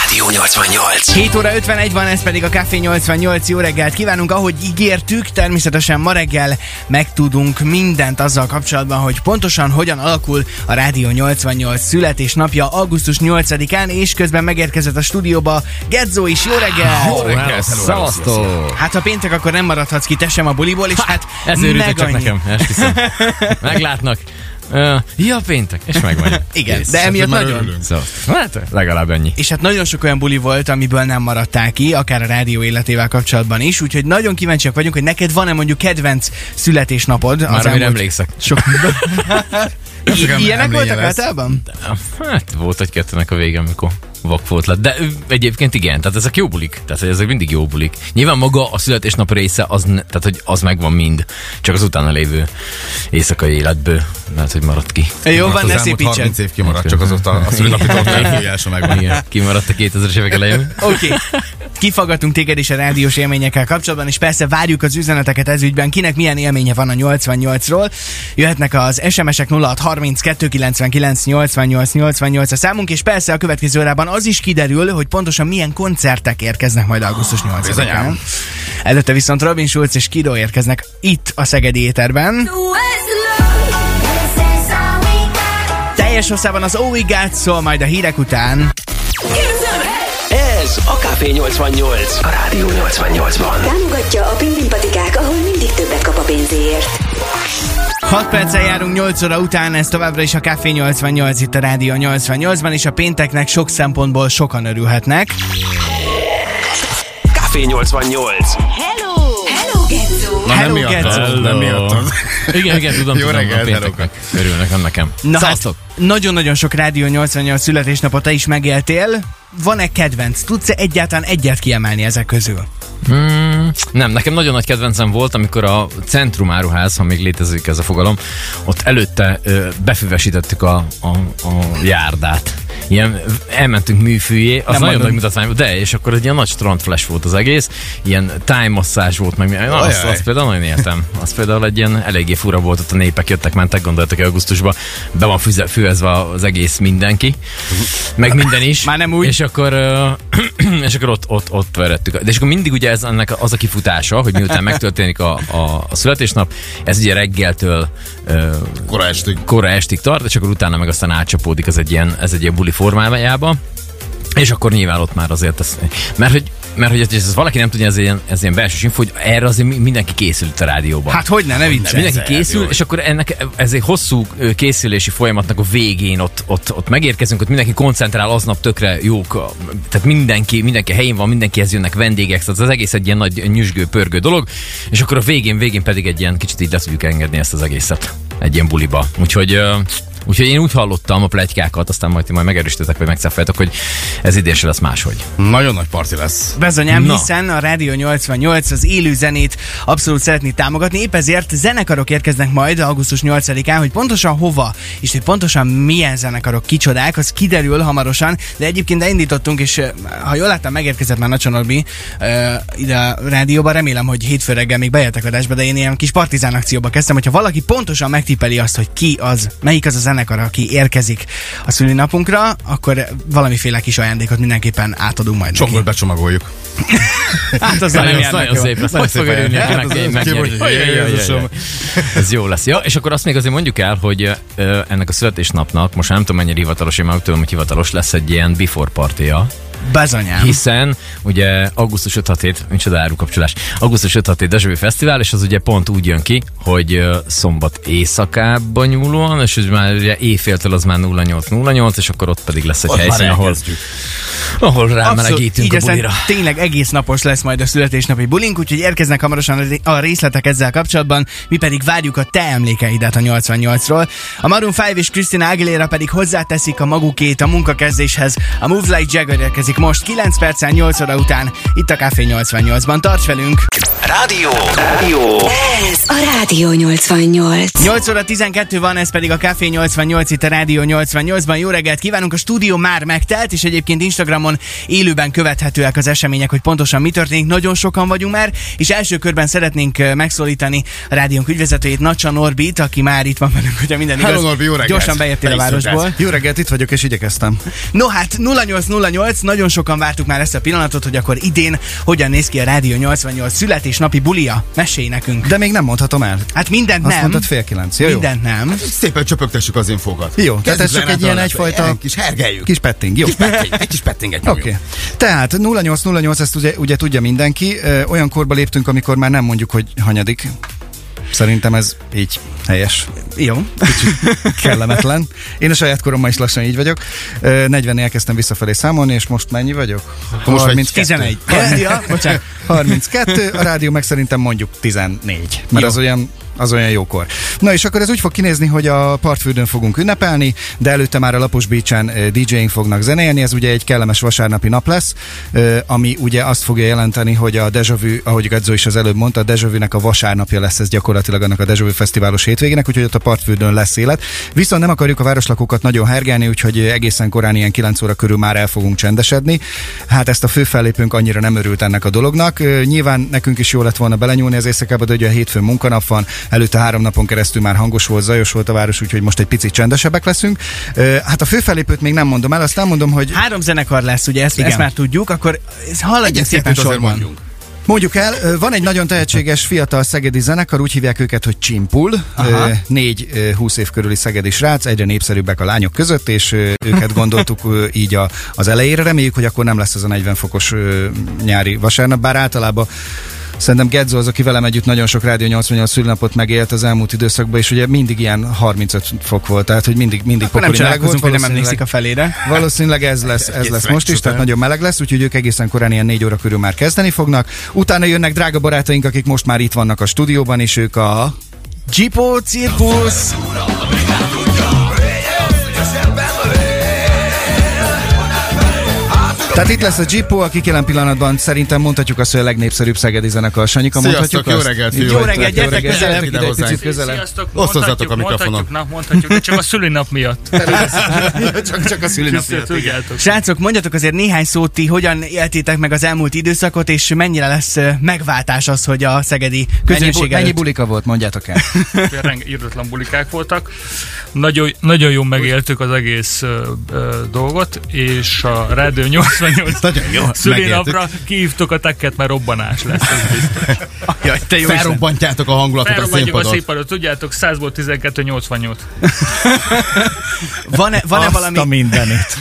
Rádió 88. 7 óra 51 van, ez pedig a Café 88. Jó reggelt kívánunk, ahogy ígértük, természetesen ma reggel megtudunk mindent azzal kapcsolatban, hogy pontosan hogyan alakul a Rádió 88 születésnapja augusztus 8-án, és közben megérkezett a stúdióba Gedzo is. Jó reggel! Jó reggelt, Szavaztó! Hát ha péntek, akkor nem maradhatsz ki te sem a buliból, és hát Ez őrültek meg csak nekem, esküszöm. Meglátnak. Uh, ja, péntek, és megvan. Igen, Kész. de emiatt már nagyon. Szóval, hát legalább ennyi. És hát nagyon sok olyan buli volt, amiből nem maradtál ki, akár a rádió életével kapcsolatban is, úgyhogy nagyon kíváncsiak vagyunk, hogy neked van-e mondjuk kedvenc születésnapod? Már az amire elmúlt- emlékszek. Sok... I- ilyenek voltak általában? Hát volt egy kettőnek a vége, amikor vak volt lett. De egyébként igen, tehát ezek jó bulik. Tehát ezek mindig jó bulik. Nyilván maga a születésnap része, az, tehát hogy az megvan mind. Csak az utána lévő éjszakai életből lehet, hogy maradt ki. Jó, van, ne elmúlt szépítsed. 30 év kimaradt, csak azóta a szülinapi tortán megvan. Igen, kimaradt a 2000-es évek elején. Oké. Okay. Kifaggatunk téged is a rádiós élményekkel kapcsolatban, és persze várjuk az üzeneteket ez ügyben, kinek milyen élménye van a 88-ról. Jöhetnek az SMS-ek 0630 299 88 88 a számunk, és persze a következő órában az is kiderül, hogy pontosan milyen koncertek érkeznek majd augusztus 8-án. Bizonyám. Előtte viszont Robin Schulz és Kido érkeznek itt a Szegedi éterben. Teljes hosszában az Oh We Got szól majd a hírek után. Ez a Café 88. A Rádió 88-ban. Támogatja a Pingvin patikák, ahol mindig többet kap a pénzéért. 6 perccel járunk 8 óra után, ez továbbra is a Café 88 itt a Rádió 88-ban, és a pénteknek sok szempontból sokan örülhetnek. Café 88. Hello! Hello! Na Hello, nem miattam, Gedzo. nem miattam. Igen, igen, tudom, Jó tudom, reggelt, a pénteknek. Örülnek, nem nekem. Na hát, Szevasztok! nagyon-nagyon sok Rádió 88 születésnapot te is megéltél. Van-e kedvenc? Tudsz-e egyáltalán egyet kiemelni ezek közül? Mm, nem, nekem nagyon nagy kedvencem volt, amikor a Centrum áruház, ha még létezik ez a fogalom, ott előtte ö, befüvesítettük a, a, a járdát. Ilyen, elmentünk műfűjé, az Nem nagyon nagy mutatvány volt, de, és akkor egy ilyen nagy strandflash volt az egész, ilyen tájmasszázs volt, meg na, azt, azt például nagyon éltem. Az például egy ilyen eléggé fura volt, ott a népek jöttek, mentek, gondoltak hogy augusztusban, be van füze, fűezve az egész mindenki, meg minden is. Már nem úgy. És akkor, és akkor ott, ott, ott verettük. De és akkor mindig ugye ez ennek az a kifutása, hogy miután megtörténik a, a, a születésnap, ez ugye reggeltől ö, Kora estig. kora estig tart, és akkor utána meg aztán átcsapódik ez egy ilyen, ez egy ilyen buli formájába. És akkor nyilván ott már azért ez, mert hogy, mert hogy ez valaki nem tudja, ez ilyen, ez ilyen belső info, hogy erre azért mi- mindenki készült a rádióban. Hát hogy ne, ne viccelj. Mindenki készül, és akkor ennek ez egy hosszú készülési folyamatnak a végén ott, ott, ott megérkezünk, ott mindenki koncentrál, aznap tökre jók, tehát mindenki, mindenki helyén van, mindenkihez jönnek vendégek, tehát az egész egy ilyen nagy nyüzsgő, pörgő dolog, és akkor a végén, végén pedig egy ilyen kicsit így le tudjuk engedni ezt az egészet egy ilyen buliba. Úgyhogy Úgyhogy én úgy hallottam a plegykákat, aztán majd ti majd megerősítetek, vagy megcáfoljátok, hogy ez idén se lesz máshogy. Nagyon nagy parti lesz. Bezonyám, Na. hiszen a Rádió 88 az élő zenét abszolút szeretné támogatni, épp ezért zenekarok érkeznek majd augusztus 8-án, hogy pontosan hova, és hogy pontosan milyen zenekarok, kicsodák, az kiderül hamarosan, de egyébként elindítottunk, és ha jól láttam, megérkezett már Nacsa Norbi uh, ide a rádióba, remélem, hogy hétfő reggel még bejöttek adásba, de én ilyen kis partizán akcióba kezdtem, hogyha valaki pontosan megtippeli azt, hogy ki az, melyik az a zenekar, aki érkezik a szülinapunkra, akkor valamiféle kis ajándékot mindenképpen átadunk majd neki. Csomót becsomagoljuk. Hát az Nagyon, nem nagyon, szép lesz. Hogy fog örülni. Ez jó lesz. Ja, és akkor azt még azért mondjuk el, hogy ennek a születésnapnak, most nem tudom mennyire hivatalos, én már tudom, hogy hivatalos lesz egy ilyen before party Bezonyám. hiszen ugye augusztus 5 hét, micsoda árukapcsolás, augusztus 5 hét Dezsővi Fesztivál, és az ugye pont úgy jön ki, hogy szombat éjszakában nyúlóan, és ez már ugye éjféltől az már 0808, és akkor ott pedig lesz egy Ott helyszín, ahol, ahol rámelegítünk a bulira. tényleg egész napos lesz majd a születésnapi bulink, úgyhogy érkeznek hamarosan a részletek ezzel kapcsolatban, mi pedig várjuk a te emlékeidet a 88-ról. A Maroon 5 és Christina Aguilera pedig hozzáteszik a magukét a munkakezdéshez. A Move Like Jagger érkezik most 9 percen 8 óra után itt a Café 88-ban. Tarts velünk! Rádió. Rádió. Ez a Rádió 88. 8 óra 12 van, ez pedig a Café 88 itt a Rádió 88-ban. Jó reggelt kívánunk, a stúdió már megtelt, és egyébként Instagramon élőben követhetőek az események, hogy pontosan mi történik. Nagyon sokan vagyunk már, és első körben szeretnénk megszólítani a rádiónk ügyvezetőjét, Nacsa Norbit, aki már itt van velünk, hogyha minden igaz. Hello, Norbi, jó reggelt! Gyorsan beértél a Te is városból. Jó reggelt, itt vagyok és igyekeztem. No hát 0808, nagyon sokan vártuk már ezt a pillanatot, hogy akkor idén hogyan néz ki a Rádió 88 születésnapi bulia. Mesélj nekünk. De még nem mondhatom el. Hát mindent Azt nem. mondtad fél kilenc. Ja, jó. Mindent nem. Szépen csöpögtessük az infókat. Jó, tehát ez csak egy ilyen egyfajta- Egy Kis hergeljük. Kis petting, jó. petting, egy kis pettinget Oké. Okay. Tehát 0808, ezt ugye, ugye tudja mindenki. Olyan korba léptünk, amikor már nem mondjuk, hogy hanyadik. Szerintem ez így helyes. Jó. kellemetlen. Én a saját korommal is lassan így vagyok. Ö, 40 elkezdtem visszafelé számolni, és most mennyi vagyok? most vagy 11. Ja, bocsánat. 32, a rádió meg szerintem mondjuk 14, mert Jó. az olyan az olyan jókor. Na és akkor ez úgy fog kinézni, hogy a partfürdőn fogunk ünnepelni, de előtte már a Lapos Beach-en ö, DJ-ink fognak zenélni, ez ugye egy kellemes vasárnapi nap lesz, ö, ami ugye azt fogja jelenteni, hogy a Deja Vu, ahogy Gadzó is az előbb mondta, a Deja Vu-nek a vasárnapja lesz ez gyakorlatilag annak a Deja Vu fesztiválos hétvégének, úgyhogy ott a partfürdőn lesz élet. Viszont nem akarjuk a városlakókat nagyon hergelni, úgyhogy egészen korán ilyen 9 óra körül már el fogunk csendesedni. Hát ezt a főfellépőnk annyira nem örült ennek a dolognak. Ö, Nyilván nekünk is jó lett volna belenyúlni az éjszakába, de ugye a hétfőn munkanap van, előtte három napon keresztül már hangos volt, zajos volt a város, úgyhogy most egy picit csendesebbek leszünk. Hát a főfellépőt még nem mondom el, azt elmondom, hogy Három zenekar lesz, ugye ezt, Igen. ezt már tudjuk, akkor ez haladjunk szépen sorban. Mondjuk el, van egy nagyon tehetséges fiatal szegedi zenekar, úgy hívják őket, hogy Csimpul. Aha. Négy ö, 20 év körüli szegedi srác, egyre népszerűbbek a lányok között, és őket gondoltuk így a, az elejére. Reméljük, hogy akkor nem lesz az a 40 fokos nyári vasárnap, bár általában Szerintem Gedzo az, aki velem együtt nagyon sok Rádió 88 szülnapot megélt az elmúlt időszakban, és ugye mindig ilyen 35 fok volt, tehát hogy mindig, mindig Akkor nem csodálkozunk, hogy nem emlékszik a felére. Valószínűleg ez lesz, ez lesz most is, tehát nagyon meleg lesz, úgyhogy ők egészen korán ilyen négy óra körül már kezdeni fognak. Utána jönnek drága barátaink, akik most már itt vannak a stúdióban, és ők a... Gipó cirkusz! Tehát itt lesz a Gippo, akik jelen pillanatban szerintem mondhatjuk azt, hogy a legnépszerűbb szegedi zenekar. Sanyika, mondhatjuk jó reggelt. Jó reggelt, reggelt, közelebb. gyertek ide egy picit közelebb. Osztozzatok a mikrofonon. mondhatjuk, mondhatjuk, de csak a szülinap miatt. csak, csak a szülinapja. Tudjátok. Srácok, mondjatok azért néhány szót, ti hogyan éltétek meg az elmúlt időszakot, és mennyire lesz megváltás az, hogy a szegedi Mennyi, közönség mennyi előtt... bulika volt, mondjátok el. Renge írdatlan bulikák voltak. Nagyon, nagyon jól megéltük az egész dolgot, és a Rádió 88 Nagyon jó, szülinapra kihívtuk a tekket, mert robbanás lesz, ez biztos. Jaj, te jó. Felrobbantjátok a hangulatot a Felrobbantjuk a színpadot. színpadot, tudjátok, 100-ból 12-88. Van-e, van-e Azt valami... a mindenit.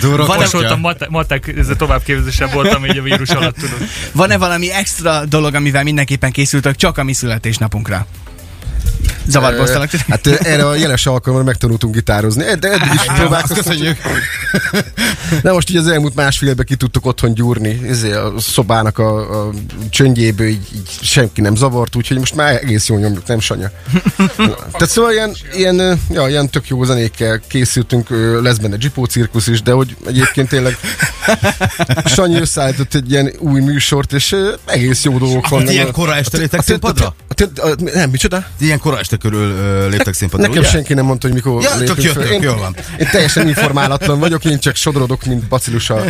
Kocka. voltam mate, matek, ez a továbbképzésebb voltam így a vírus alatt, tudod. Van-e valami extra dolog, amivel mindenképpen készültök csak a mi születésnapunkra? Zavarba hoztalak? Hát erre a jeles alkalomra megtanultunk gitározni, de eddig is Azt próbálkoztunk. köszönjük. De most így az elmúlt másfél évben ki tudtuk otthon gyúrni ezért a szobának a, a csöndjéből, így, így senki nem zavart, úgyhogy most már egész jól nyomjuk, nem Sanya? Tehát szóval ilyen, ilyen, ja, ilyen tök jó zenékkel készültünk, lesz benne Gipó cirkusz is, de hogy egyébként tényleg Sanyi összeállított egy ilyen új műsort, és egész jó dolgok vannak. Hát ilyen kora este A- a- a- a- a- Nem, micsoda? Ilyen kora este körül ö, léptek színpadra, Nekem ugye? senki nem mondta, hogy mikor Ja, csak lépünk jöttök, föl. én, jól van. Én teljesen informálatlan vagyok, én csak sodrodok, mint bacillus a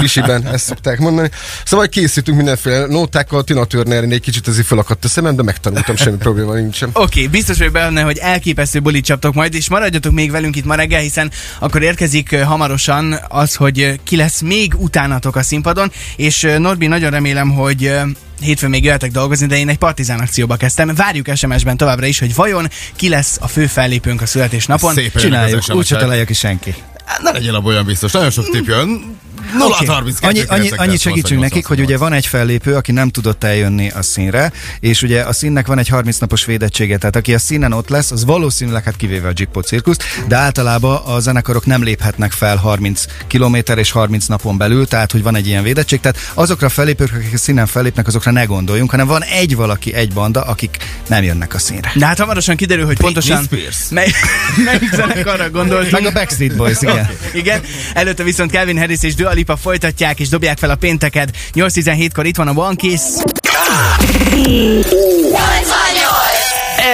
visiben, ezt szokták mondani. Szóval készítünk mindenféle nótákkal, Tina Turner egy kicsit ez fölakadt a szemem, de megtanultam, semmi probléma nincsen. Oké, okay, biztos vagyok benne, hogy elképesztő bulit csaptok majd, és maradjatok még velünk itt ma reggel, hiszen akkor érkezik hamarosan az, hogy ki lesz még utánatok a színpadon, és Norbi, nagyon remélem, hogy hétfőn még jöhetek dolgozni, de én egy partizán akcióba kezdtem. Várjuk SMS-ben továbbra is, hogy vajon ki lesz a fő fellépőnk a születésnapon. Szépen Csináljuk, úgyse találja ki senki. Ne legyen abban olyan biztos, nagyon sok tipp jön. 0 Oké. 32 Annyi, annyi, annyit segítsünk nekik, hogy ugye van egy fellépő, aki nem tudott eljönni a színre, és ugye a színnek van egy 30 napos védettsége, tehát aki a színen ott lesz, az valószínűleg hát kivéve a Jippo cirkuszt, de általában a zenekarok nem léphetnek fel 30 km és 30 napon belül, tehát hogy van egy ilyen védettség, tehát azokra a fellépők, akik a színen fellépnek, azokra ne gondoljunk, hanem van egy valaki, egy banda, akik nem jönnek a színre. De hát hamarosan kiderül, hogy pontosan mely, melyik zenekarra gondoltunk. Meg a Backstreet Boys, igen. Igen, előtte viszont Calvin Harris és Dua Lipa folytatják és dobják fel a pénteket. 8.17-kor itt van a One Kiss.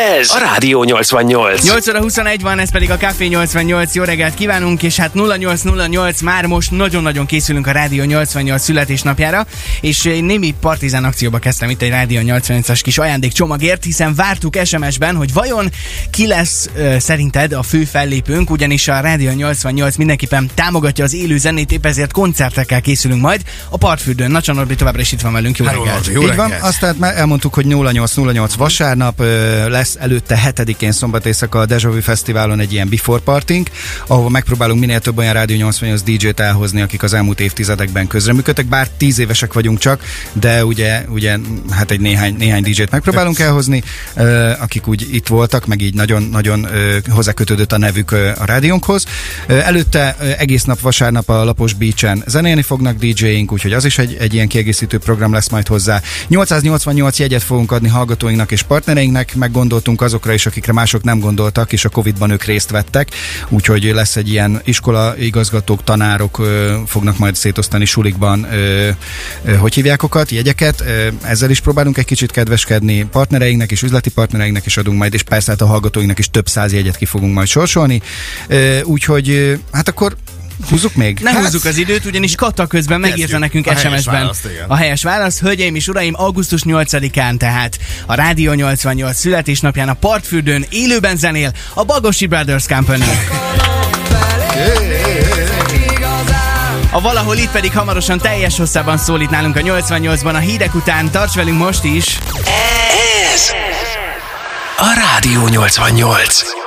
Ez a Rádió 88. 8 óra 21 van, ez pedig a Café 88. Jó reggelt kívánunk, és hát 0808 már most nagyon-nagyon készülünk a Rádió 88 születésnapjára, és én némi partizán akcióba kezdtem itt egy Rádió 88-as kis ajándékcsomagért, hiszen vártuk SMS-ben, hogy vajon ki lesz ö, szerinted a fő fellépőnk, ugyanis a Rádió 88 mindenképpen támogatja az élő zenét, épp ezért koncertekkel készülünk majd a Partfürdőn. Nacsa Norbi továbbra is itt van velünk, jó reggelt! Jó Így van, reggelt. azt tehát már elmondtuk, hogy 0808 vasárnap ö, lesz előtte 7-én szombat éjszaka a Deja Vu Fesztiválon egy ilyen before partink, ahol megpróbálunk minél több olyan Rádió 88 DJ-t elhozni, akik az elmúlt évtizedekben közreműködtek, bár 10 évesek vagyunk csak, de ugye, ugye hát egy néhány, néhány DJ-t megpróbálunk elhozni, akik úgy itt voltak, meg így nagyon-nagyon hozzákötődött a nevük a rádiónkhoz. Előtte egész nap vasárnap a Lapos Beach-en zenélni fognak DJ-ink, úgyhogy az is egy, egy ilyen kiegészítő program lesz majd hozzá. 888 jegyet fogunk adni hallgatóinknak és partnereinknek, meg gondoltunk azokra is, akikre mások nem gondoltak, és a Covid-ban ők részt vettek, úgyhogy lesz egy ilyen iskola igazgatók, tanárok ö, fognak majd szétosztani sulikban, ö, ö, hogy hívják okat, jegyeket, ö, ezzel is próbálunk egy kicsit kedveskedni partnereinknek és üzleti partnereinknek is adunk majd, és persze hát a hallgatóinknak is több száz jegyet ki fogunk majd sorsolni, Ö, úgyhogy hát akkor húzzuk még? Ne húzzuk az időt, ugyanis Kata közben megírta nekünk A helyes SMS-ben a helyes válasz. Hölgyeim és uraim, augusztus 8-án tehát a Rádió 88 születésnapján a Partfürdőn élőben zenél a Bagosi Brothers Company. A valahol itt pedig hamarosan teljes hosszában szólít nálunk a 88-ban a hírek után. Tarts velünk most is! Ez a Rádió 88.